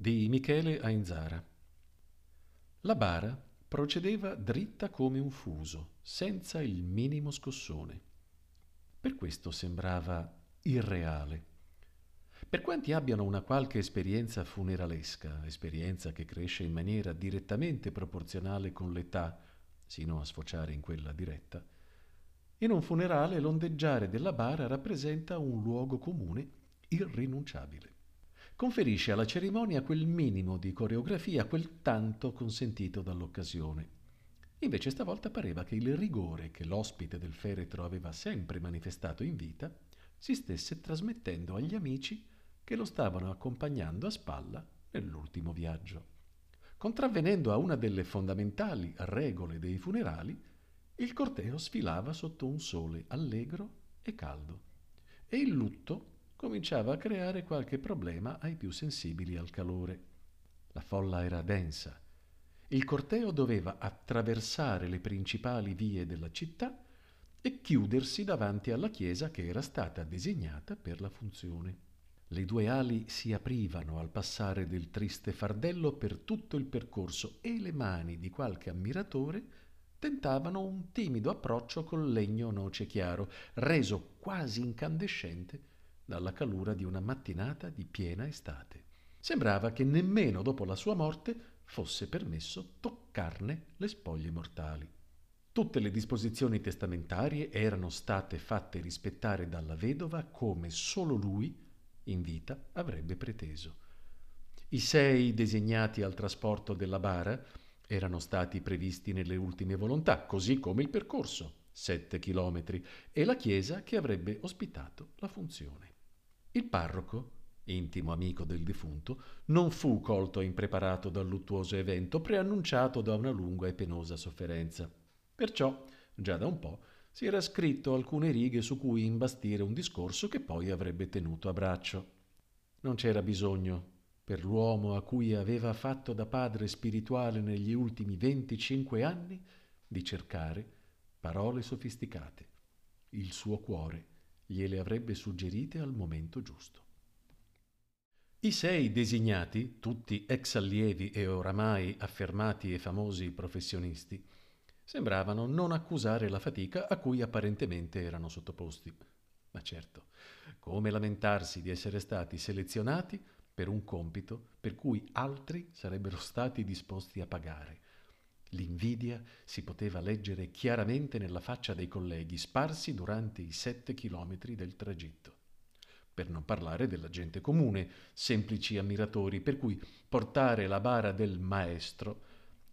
di Michele Ainzara. La bara procedeva dritta come un fuso, senza il minimo scossone. Per questo sembrava irreale. Per quanti abbiano una qualche esperienza funeralesca, esperienza che cresce in maniera direttamente proporzionale con l'età, sino a sfociare in quella diretta, in un funerale l'ondeggiare della bara rappresenta un luogo comune irrinunciabile. Conferisce alla cerimonia quel minimo di coreografia, quel tanto consentito dall'occasione. Invece stavolta pareva che il rigore che l'ospite del feretro aveva sempre manifestato in vita si stesse trasmettendo agli amici che lo stavano accompagnando a spalla nell'ultimo viaggio. Contravvenendo a una delle fondamentali regole dei funerali, il corteo sfilava sotto un sole allegro e caldo e il lutto cominciava a creare qualche problema ai più sensibili al calore. La folla era densa. Il corteo doveva attraversare le principali vie della città e chiudersi davanti alla chiesa che era stata disegnata per la funzione. Le due ali si aprivano al passare del triste fardello per tutto il percorso e le mani di qualche ammiratore tentavano un timido approccio col legno noce chiaro, reso quasi incandescente dalla calura di una mattinata di piena estate. Sembrava che nemmeno dopo la sua morte fosse permesso toccarne le spoglie mortali. Tutte le disposizioni testamentarie erano state fatte rispettare dalla vedova come solo lui, in vita, avrebbe preteso. I sei designati al trasporto della bara erano stati previsti nelle ultime volontà, così come il percorso, sette chilometri, e la chiesa che avrebbe ospitato la funzione. Il parroco, intimo amico del defunto, non fu colto impreparato dal luttuoso evento preannunciato da una lunga e penosa sofferenza. Perciò, già da un po', si era scritto alcune righe su cui imbastire un discorso che poi avrebbe tenuto a braccio. Non c'era bisogno per l'uomo a cui aveva fatto da padre spirituale negli ultimi 25 anni di cercare parole sofisticate. Il suo cuore gliele avrebbe suggerite al momento giusto. I sei designati, tutti ex allievi e oramai affermati e famosi professionisti, sembravano non accusare la fatica a cui apparentemente erano sottoposti. Ma certo, come lamentarsi di essere stati selezionati per un compito per cui altri sarebbero stati disposti a pagare. L'invidia si poteva leggere chiaramente nella faccia dei colleghi sparsi durante i sette chilometri del tragitto. Per non parlare della gente comune, semplici ammiratori, per cui portare la bara del maestro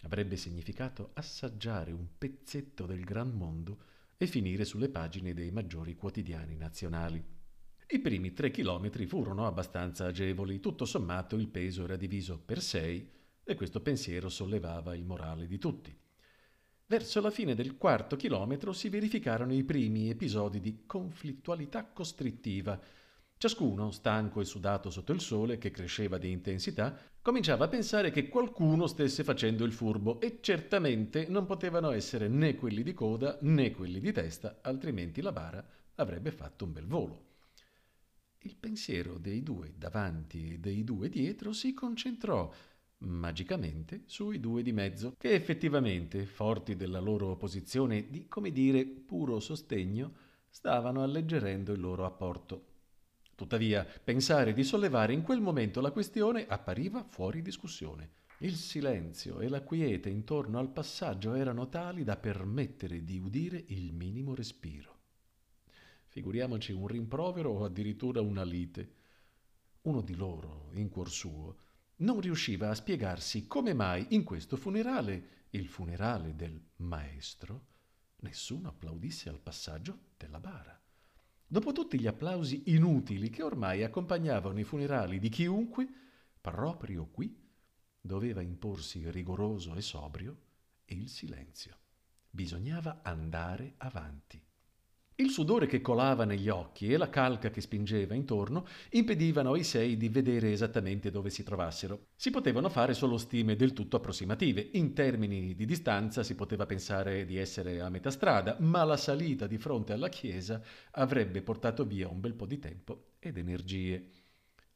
avrebbe significato assaggiare un pezzetto del gran mondo e finire sulle pagine dei maggiori quotidiani nazionali. I primi tre chilometri furono abbastanza agevoli, tutto sommato il peso era diviso per sei e questo pensiero sollevava il morale di tutti. Verso la fine del quarto chilometro si verificarono i primi episodi di conflittualità costrittiva. Ciascuno, stanco e sudato sotto il sole, che cresceva di intensità, cominciava a pensare che qualcuno stesse facendo il furbo e certamente non potevano essere né quelli di coda né quelli di testa, altrimenti la bara avrebbe fatto un bel volo il pensiero dei due davanti e dei due dietro si concentrò magicamente sui due di mezzo, che effettivamente, forti della loro posizione di, come dire, puro sostegno, stavano alleggerendo il loro apporto. Tuttavia, pensare di sollevare in quel momento la questione appariva fuori discussione. Il silenzio e la quiete intorno al passaggio erano tali da permettere di udire il minimo respiro. Figuriamoci un rimprovero o addirittura una lite. Uno di loro, in cuor suo, non riusciva a spiegarsi come mai in questo funerale, il funerale del maestro, nessuno applaudisse al passaggio della bara. Dopo tutti gli applausi inutili che ormai accompagnavano i funerali di chiunque, proprio qui doveva imporsi rigoroso e sobrio il silenzio. Bisognava andare avanti. Il sudore che colava negli occhi e la calca che spingeva intorno impedivano ai sei di vedere esattamente dove si trovassero. Si potevano fare solo stime del tutto approssimative. In termini di distanza si poteva pensare di essere a metà strada, ma la salita di fronte alla chiesa avrebbe portato via un bel po' di tempo ed energie.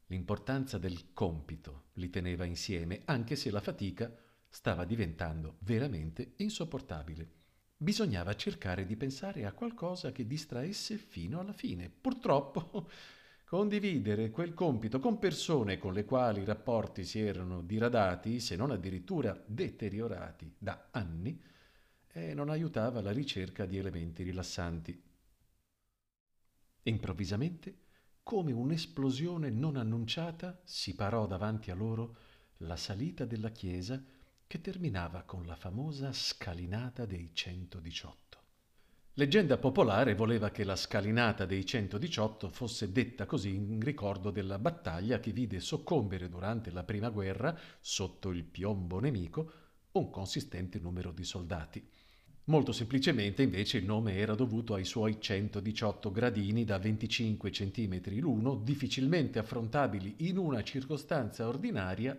L'importanza del compito li teneva insieme, anche se la fatica stava diventando veramente insopportabile. Bisognava cercare di pensare a qualcosa che distraesse fino alla fine. Purtroppo condividere quel compito con persone con le quali i rapporti si erano diradati, se non addirittura deteriorati da anni, e non aiutava la ricerca di elementi rilassanti. Improvvisamente, come un'esplosione non annunciata, si parò davanti a loro la salita della chiesa che terminava con la famosa scalinata dei 118. Leggenda popolare voleva che la scalinata dei 118 fosse detta così in ricordo della battaglia che vide soccombere durante la prima guerra, sotto il piombo nemico, un consistente numero di soldati. Molto semplicemente invece il nome era dovuto ai suoi 118 gradini da 25 cm l'uno, difficilmente affrontabili in una circostanza ordinaria,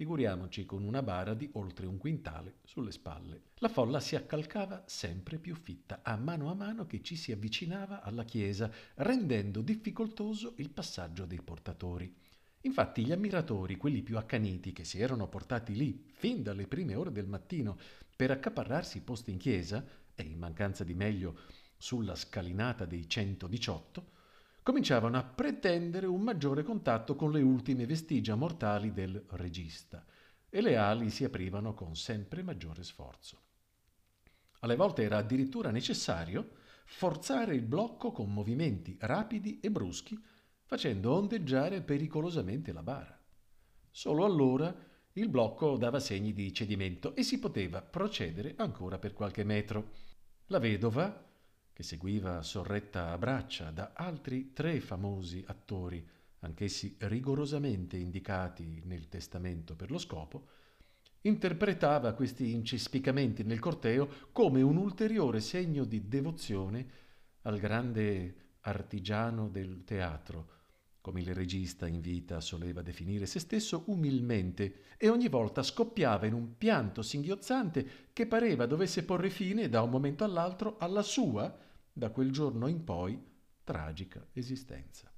figuriamoci con una bara di oltre un quintale sulle spalle. La folla si accalcava sempre più fitta, a mano a mano che ci si avvicinava alla chiesa, rendendo difficoltoso il passaggio dei portatori. Infatti gli ammiratori, quelli più accaniti che si erano portati lì fin dalle prime ore del mattino per accaparrarsi i posti in chiesa, e in mancanza di meglio sulla scalinata dei 118, cominciavano a pretendere un maggiore contatto con le ultime vestigia mortali del regista, e le ali si aprivano con sempre maggiore sforzo. Alle volte era addirittura necessario forzare il blocco con movimenti rapidi e bruschi, facendo ondeggiare pericolosamente la bara. Solo allora il blocco dava segni di cedimento e si poteva procedere ancora per qualche metro. La vedova, che seguiva sorretta a braccia da altri tre famosi attori, anch'essi rigorosamente indicati nel testamento per lo scopo, interpretava questi incespicamenti nel corteo come un ulteriore segno di devozione al grande artigiano del teatro, come il regista in vita soleva definire se stesso umilmente, e ogni volta scoppiava in un pianto singhiozzante che pareva dovesse porre fine da un momento all'altro alla sua, da quel giorno in poi, tragica esistenza.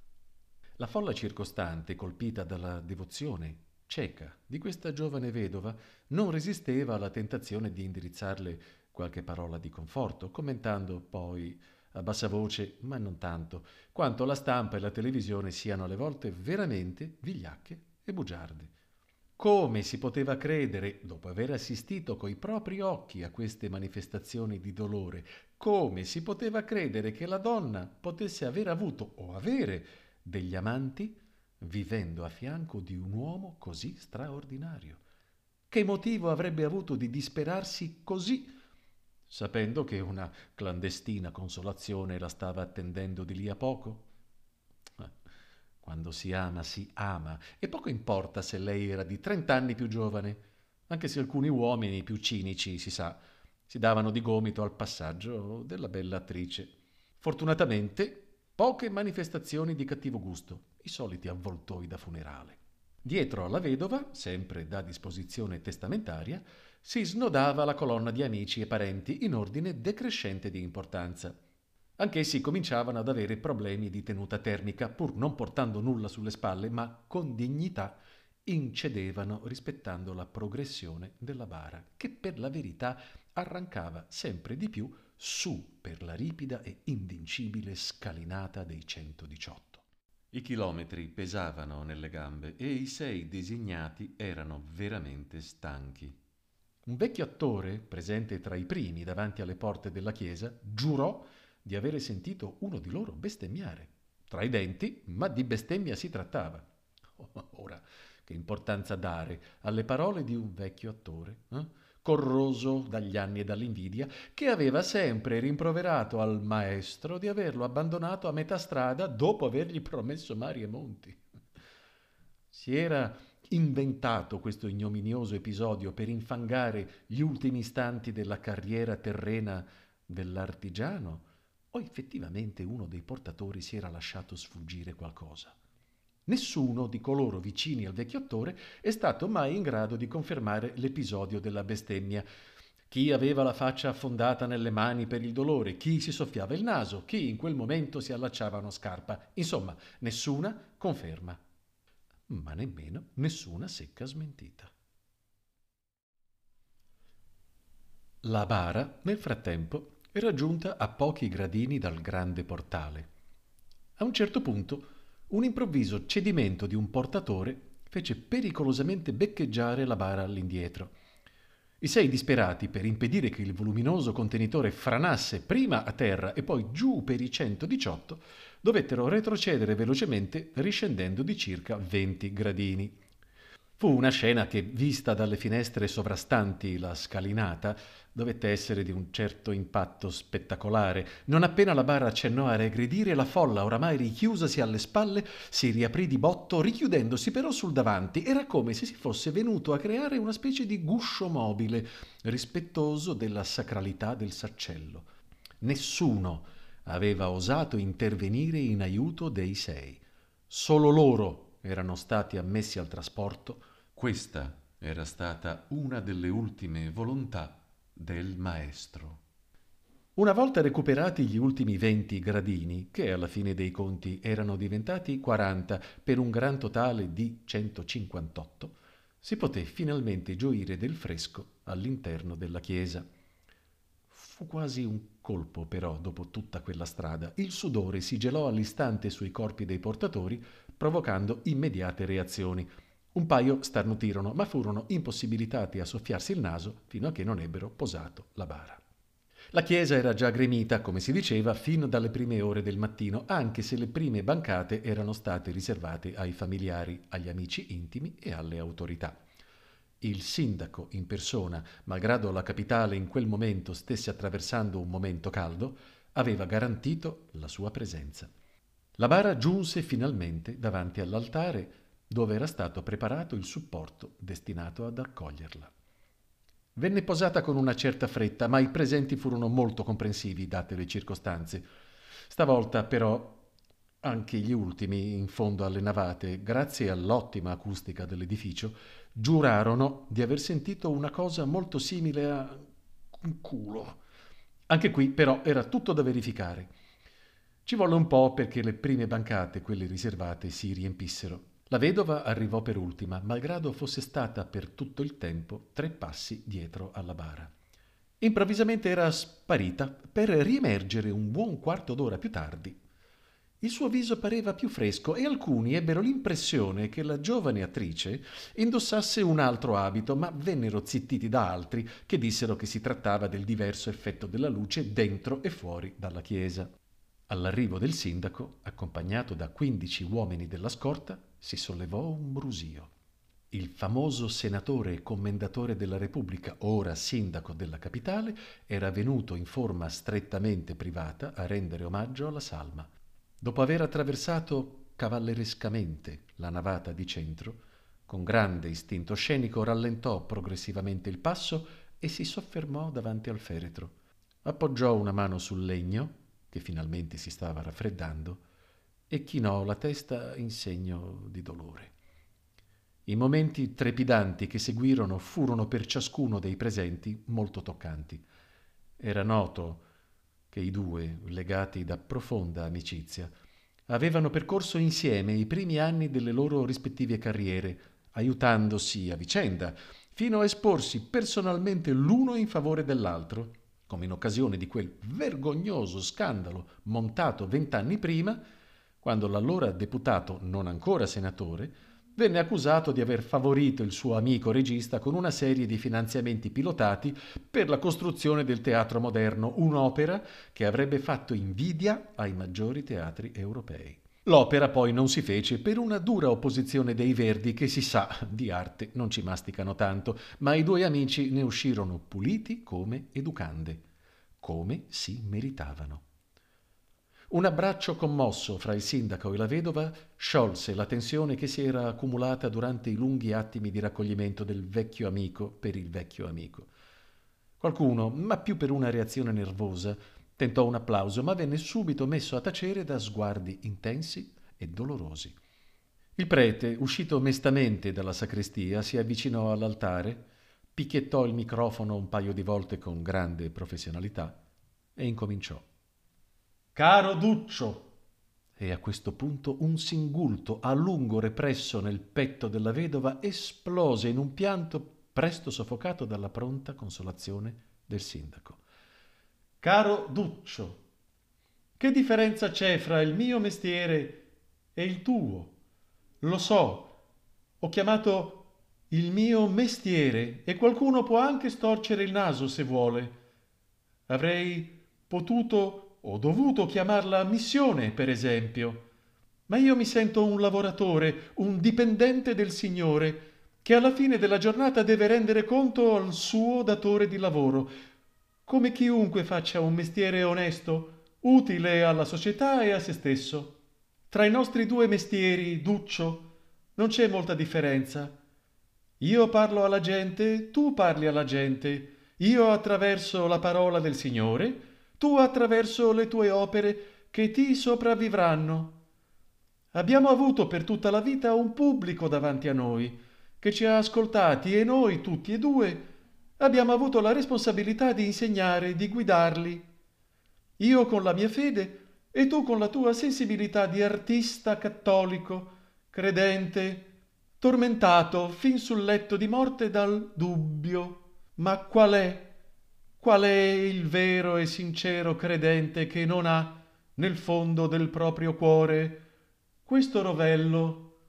La folla circostante, colpita dalla devozione cieca di questa giovane vedova, non resisteva alla tentazione di indirizzarle qualche parola di conforto, commentando poi a bassa voce, ma non tanto, quanto la stampa e la televisione siano alle volte veramente vigliacche e bugiarde. Come si poteva credere, dopo aver assistito coi propri occhi a queste manifestazioni di dolore, come si poteva credere che la donna potesse aver avuto o avere degli amanti vivendo a fianco di un uomo così straordinario? Che motivo avrebbe avuto di disperarsi così sapendo che una clandestina consolazione la stava attendendo di lì a poco? Eh, quando si ama, si ama, e poco importa se lei era di trent'anni più giovane, anche se alcuni uomini più cinici, si sa, si davano di gomito al passaggio della bella attrice. Fortunatamente, poche manifestazioni di cattivo gusto, i soliti avvoltoi da funerale. Dietro alla vedova, sempre da disposizione testamentaria, si snodava la colonna di amici e parenti in ordine decrescente di importanza. Anch'essi cominciavano ad avere problemi di tenuta termica, pur non portando nulla sulle spalle, ma con dignità incedevano rispettando la progressione della bara, che per la verità arrancava sempre di più su per la ripida e invincibile scalinata dei 118. I chilometri pesavano nelle gambe e i sei designati erano veramente stanchi. Un vecchio attore, presente tra i primi davanti alle porte della chiesa, giurò di avere sentito uno di loro bestemmiare. Tra i denti, ma di bestemmia si trattava. Ora, che importanza dare alle parole di un vecchio attore, eh? Corroso dagli anni e dall'invidia, che aveva sempre rimproverato al maestro di averlo abbandonato a metà strada dopo avergli promesso mari e monti. Si era inventato questo ignominioso episodio per infangare gli ultimi istanti della carriera terrena dell'artigiano o effettivamente uno dei portatori si era lasciato sfuggire qualcosa? Nessuno di coloro vicini al vecchio attore è stato mai in grado di confermare l'episodio della bestemmia. Chi aveva la faccia affondata nelle mani per il dolore, chi si soffiava il naso, chi in quel momento si allacciava una scarpa. Insomma, nessuna conferma. ma nemmeno nessuna secca smentita. La bara, nel frattempo, era giunta a pochi gradini dal grande portale. A un certo punto, un improvviso cedimento di un portatore fece pericolosamente beccheggiare la bara all'indietro. I sei disperati, per impedire che il voluminoso contenitore franasse prima a terra e poi giù per i 118, dovettero retrocedere velocemente riscendendo di circa 20 gradini. Fu una scena che, vista dalle finestre sovrastanti la scalinata, dovette essere di un certo impatto spettacolare. Non appena la bara accennò a regredire, la folla, oramai richiusasi alle spalle, si riaprì di botto, richiudendosi però sul davanti. Era come se si fosse venuto a creare una specie di guscio mobile, rispettoso della sacralità del saccello. Nessuno aveva osato intervenire in aiuto dei sei. Solo loro erano stati ammessi al trasporto. Questa era stata una delle ultime volontà del maestro. Una volta recuperati gli ultimi 20 gradini, che alla fine dei conti erano diventati 40 per un gran totale di 158, si poté finalmente gioire del fresco all'interno della chiesa. Fu quasi un colpo però dopo tutta quella strada. Il sudore si gelò all'istante sui corpi dei portatori, provocando immediate reazioni. Un paio starnutirono, ma furono impossibilitati a soffiarsi il naso fino a che non ebbero posato la bara. La chiesa era già gremita, come si diceva, fino dalle prime ore del mattino, anche se le prime bancate erano state riservate ai familiari, agli amici intimi e alle autorità. Il sindaco in persona, malgrado la capitale in quel momento stesse attraversando un momento caldo, aveva garantito la sua presenza. La bara giunse finalmente davanti all'altare dove era stato preparato il supporto destinato ad accoglierla. Venne posata con una certa fretta, ma i presenti furono molto comprensivi, date le circostanze. Stavolta, però, anche gli ultimi, in fondo alle navate, grazie all'ottima acustica dell'edificio, giurarono di aver sentito una cosa molto simile a un culo. Anche qui, però, era tutto da verificare. Ci volle un po' perché le prime bancate, quelle riservate, si riempissero. La vedova arrivò per ultima, malgrado fosse stata per tutto il tempo tre passi dietro alla bara. Improvvisamente era sparita per riemergere un buon quarto d'ora più tardi. Il suo viso pareva più fresco e alcuni ebbero l'impressione che la giovane attrice indossasse un altro abito, ma vennero zittiti da altri che dissero che si trattava del diverso effetto della luce dentro e fuori dalla chiesa. All'arrivo del sindaco, accompagnato da quindici uomini della scorta, si sollevò un brusio. Il famoso senatore e commendatore della Repubblica, ora sindaco della capitale, era venuto in forma strettamente privata a rendere omaggio alla salma. Dopo aver attraversato cavallerescamente la navata di centro, con grande istinto scenico rallentò progressivamente il passo e si soffermò davanti al feretro. Appoggiò una mano sul legno, che finalmente si stava raffreddando, e chinò la testa in segno di dolore. I momenti trepidanti che seguirono furono per ciascuno dei presenti molto toccanti. Era noto che i due, legati da profonda amicizia, avevano percorso insieme i primi anni delle loro rispettive carriere, aiutandosi a vicenda, fino a esporsi personalmente l'uno in favore dell'altro, come in occasione di quel vergognoso scandalo montato vent'anni prima, quando l'allora deputato, non ancora senatore, venne accusato di aver favorito il suo amico regista con una serie di finanziamenti pilotati per la costruzione del teatro moderno, un'opera che avrebbe fatto invidia ai maggiori teatri europei. L'opera poi non si fece per una dura opposizione dei Verdi che si sa di arte non ci masticano tanto, ma i due amici ne uscirono puliti come educande, come si meritavano. Un abbraccio commosso fra il sindaco e la vedova sciolse la tensione che si era accumulata durante i lunghi attimi di raccoglimento del vecchio amico per il vecchio amico. Qualcuno, ma più per una reazione nervosa, tentò un applauso, ma venne subito messo a tacere da sguardi intensi e dolorosi. Il prete, uscito mestamente dalla sacrestia, si avvicinò all'altare, picchiettò il microfono un paio di volte con grande professionalità e incominciò. Caro Duccio, E a questo punto un singulto a lungo represso nel petto della vedova esplose in un pianto presto soffocato dalla pronta consolazione del sindaco. Caro Duccio, che differenza c'è fra il mio mestiere e il tuo? Lo so, ho chiamato il mio mestiere e qualcuno può anche storcere il naso se vuole. Avrei potuto o dovuto chiamarla missione, per esempio, ma io mi sento un lavoratore, un dipendente del Signore, che alla fine della giornata deve rendere conto al suo datore di lavoro, come chiunque faccia un mestiere onesto, utile alla società e a se stesso. Tra i nostri due mestieri, Duccio, non c'è molta differenza. Io parlo alla gente, tu parli alla gente, io attraverso la parola del Signore, tu attraverso le tue opere che ti sopravvivranno. Abbiamo avuto per tutta la vita un pubblico davanti a noi, che ci ha ascoltati e noi tutti e due abbiamo avuto la responsabilità di insegnare, di guidarli. Io con la mia fede e tu con la tua sensibilità di artista cattolico, credente, tormentato fin sul letto di morte dal dubbio. Ma qual è? Qual è il vero e sincero credente che non ha nel fondo del proprio cuore questo rovello?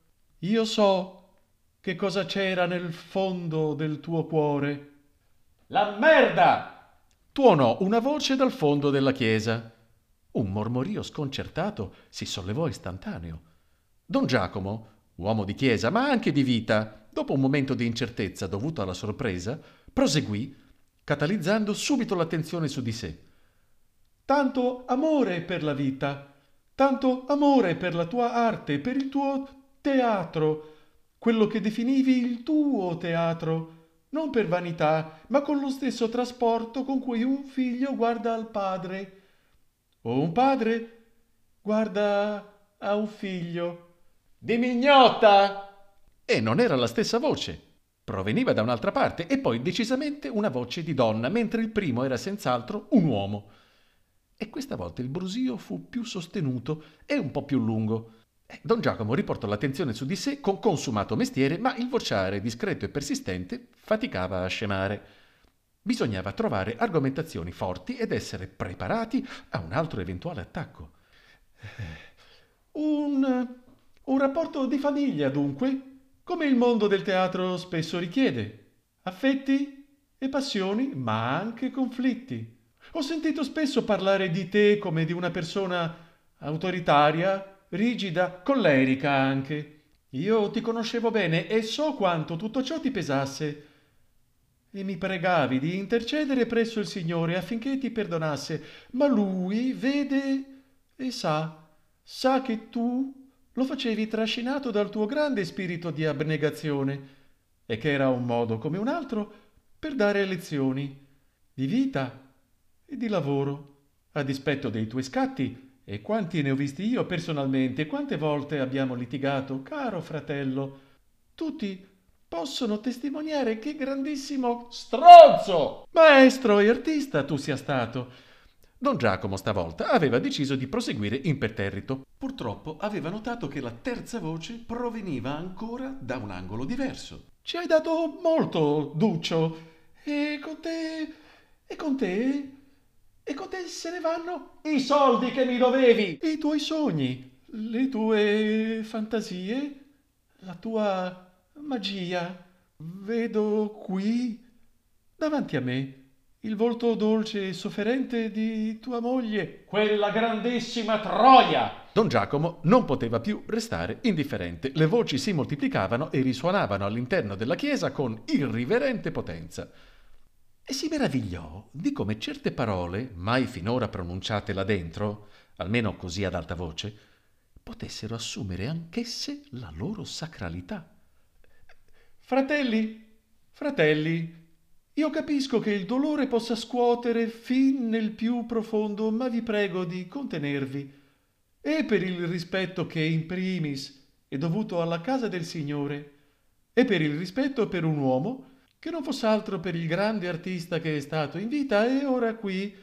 Io so che cosa c'era nel fondo del tuo cuore. La merda! tuonò una voce dal fondo della chiesa. Un mormorio sconcertato si sollevò istantaneo. Don Giacomo, uomo di chiesa, ma anche di vita, dopo un momento di incertezza dovuto alla sorpresa, proseguì, catalizzando subito l'attenzione su di sé. Tanto amore per la vita, tanto amore per la tua arte, per il tuo teatro, quello che definivi il tuo teatro, non per vanità, ma con lo stesso trasporto con cui un figlio guarda al padre, o un padre guarda a un figlio. Di mignotta! E non era la stessa voce. Proveniva da un'altra parte e poi decisamente una voce di donna, mentre il primo era senz'altro un uomo. E questa volta il brusio fu più sostenuto e un po' più lungo. Eh, don Giacomo riportò l'attenzione su di sé con consumato mestiere, ma il vociare discreto e persistente faticava a scemare. Bisognava trovare argomentazioni forti ed essere preparati a un altro eventuale attacco. Eh, un, un rapporto di famiglia, dunque, come il mondo del teatro spesso richiede. Affetti e passioni, ma anche conflitti. Ho sentito spesso parlare di te come di una persona autoritaria, rigida, collerica anche. Io ti conoscevo bene e so quanto tutto ciò ti pesasse. E mi pregavi di intercedere presso il Signore affinché ti perdonasse, ma Lui vede e sa, sa che tu lo facevi trascinato dal tuo grande spirito di abnegazione e che era un modo come un altro per dare lezioni di vita e di lavoro. A dispetto dei tuoi scatti, e quanti ne ho visti io personalmente, quante volte abbiamo litigato, caro fratello. Tutti possono testimoniare che grandissimo stronzo, maestro e artista tu sia stato. Don Giacomo stavolta aveva deciso di proseguire imperterrito. Purtroppo aveva notato che la terza voce proveniva ancora da un angolo diverso. Ci hai dato molto, Duccio, e con te... e con te e con te se ne vanno i soldi che mi dovevi, i tuoi sogni, le tue fantasie, la tua magia. Vedo qui, davanti a me, il volto dolce e sofferente di tua moglie, quella grandissima Troia. Don Giacomo non poteva più restare indifferente. Le voci si moltiplicavano e risuonavano all'interno della chiesa con irriverente potenza e si meravigliò di come certe parole, mai finora pronunciate là dentro, almeno così ad alta voce, potessero assumere anch'esse la loro sacralità. Fratelli, fratelli, io capisco che il dolore possa scuotere fin nel più profondo, ma vi prego di contenervi. E per il rispetto che in primis è dovuto alla casa del Signore, e per il rispetto per un uomo, che non fosse altro per il grande artista che è stato in vita e ora qui,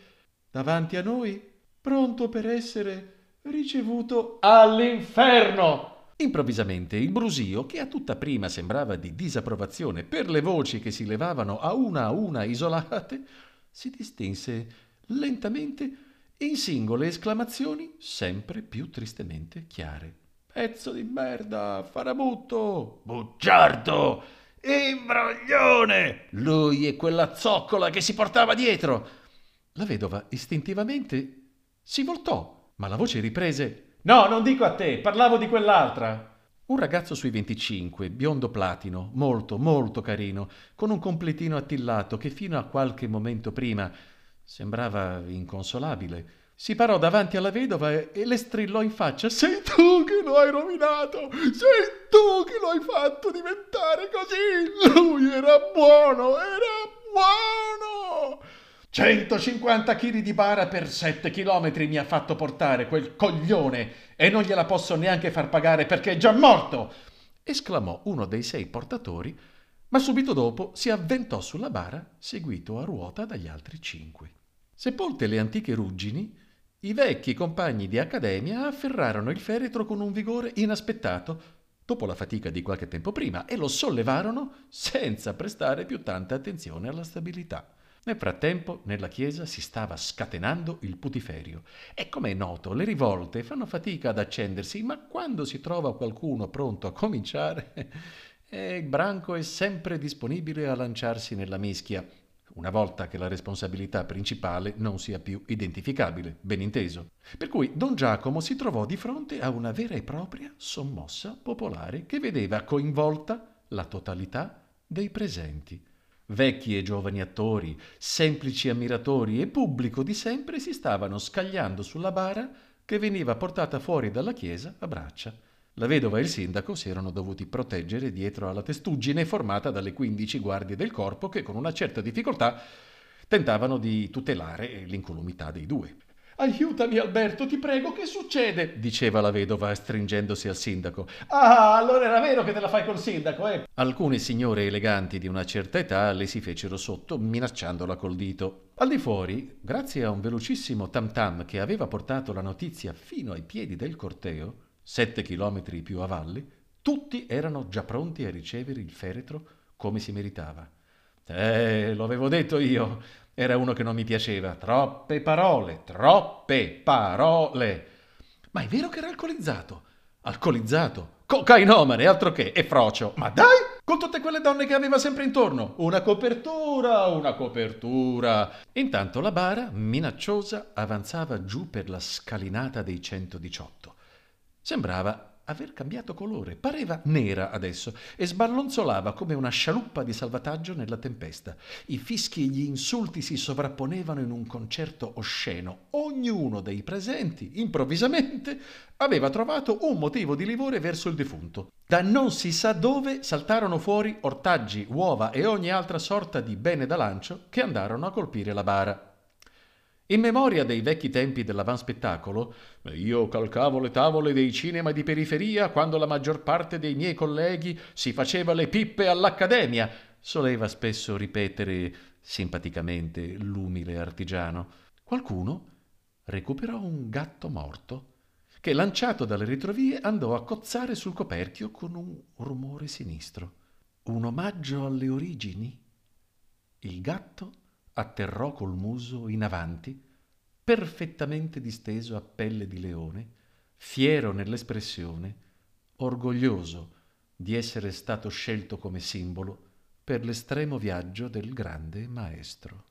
davanti a noi, pronto per essere ricevuto all'inferno. Improvvisamente il brusio, che a tutta prima sembrava di disapprovazione per le voci che si levavano a una a una isolate, si distinse lentamente in singole esclamazioni sempre più tristemente chiare. Pezzo di merda, farabutto, bugiardo, imbroglione, lui e quella zoccola che si portava dietro. La vedova istintivamente si voltò, ma la voce riprese No, non dico a te, parlavo di quell'altra. Un ragazzo sui 25, biondo platino, molto, molto carino, con un completino attillato che fino a qualche momento prima sembrava inconsolabile, si parò davanti alla vedova e, le strillò in faccia Sei tu che lo hai rovinato! Sei tu che lo hai fatto diventare così! Lui era buono, era buono! 150 kg di bara per 7 chilometri mi ha fatto portare quel coglione e non gliela posso neanche far pagare perché è già morto! esclamò uno dei sei portatori, ma subito dopo si avventò sulla bara, seguito a ruota dagli altri cinque. Sepolte le antiche ruggini, i vecchi compagni di accademia afferrarono il feretro con un vigore inaspettato, dopo la fatica di qualche tempo prima, e lo sollevarono senza prestare più tanta attenzione alla stabilità. Nel frattempo nella chiesa si stava scatenando il putiferio e come è noto le rivolte fanno fatica ad accendersi, ma quando si trova qualcuno pronto a cominciare, eh, il branco è sempre disponibile a lanciarsi nella mischia, una volta che la responsabilità principale non sia più identificabile, ben inteso. Per cui Don Giacomo si trovò di fronte a una vera e propria sommossa popolare che vedeva coinvolta la totalità dei presenti. Vecchi e giovani attori, semplici ammiratori e pubblico di sempre si stavano scagliando sulla bara che veniva portata fuori dalla chiesa a braccia. La vedova e il sindaco si erano dovuti proteggere dietro alla testuggine formata dalle quindici guardie del corpo che con una certa difficoltà tentavano di tutelare l'incolumità dei due. Aiutami Alberto, ti prego, che succede? diceva la vedova stringendosi al sindaco. Ah, allora era vero che te la fai col sindaco, eh? Alcune signore eleganti di una certa età le si fecero sotto, minacciandola col dito. Al di fuori, grazie a un velocissimo tam tam che aveva portato la notizia fino ai piedi del corteo, sette chilometri più a valle, tutti erano già pronti a ricevere il feretro come si meritava. Eh, lo avevo detto io, era uno che non mi piaceva. Troppe parole, troppe parole. Ma è vero che era alcolizzato? Alcolizzato? Cocainomane, altro che, e frocio. Ma dai! Con tutte quelle donne che aveva sempre intorno. Una copertura, una copertura. Intanto la bara, minacciosa, avanzava giù per la scalinata dei 118. Sembrava aver cambiato colore, pareva nera adesso e sballonzolava come una scialuppa di salvataggio nella tempesta. I fischi e gli insulti si sovrapponevano in un concerto osceno. Ognuno dei presenti, improvvisamente, aveva trovato un motivo di livore verso il defunto. Da non si sa dove saltarono fuori ortaggi, uova e ogni altra sorta di bene da lancio che andarono a colpire la bara. In memoria dei vecchi tempi dell'avanspettacolo, io calcavo le tavole dei cinema di periferia quando la maggior parte dei miei colleghi si faceva le pippe all'accademia, soleva spesso ripetere simpaticamente l'umile artigiano. Qualcuno recuperò un gatto morto che, lanciato dalle ritrovie, andò a cozzare sul coperchio con un rumore sinistro. Un omaggio alle origini? Il gatto atterrò col muso in avanti, perfettamente disteso a pelle di leone, fiero nell'espressione, orgoglioso di essere stato scelto come simbolo per l'estremo viaggio del grande maestro.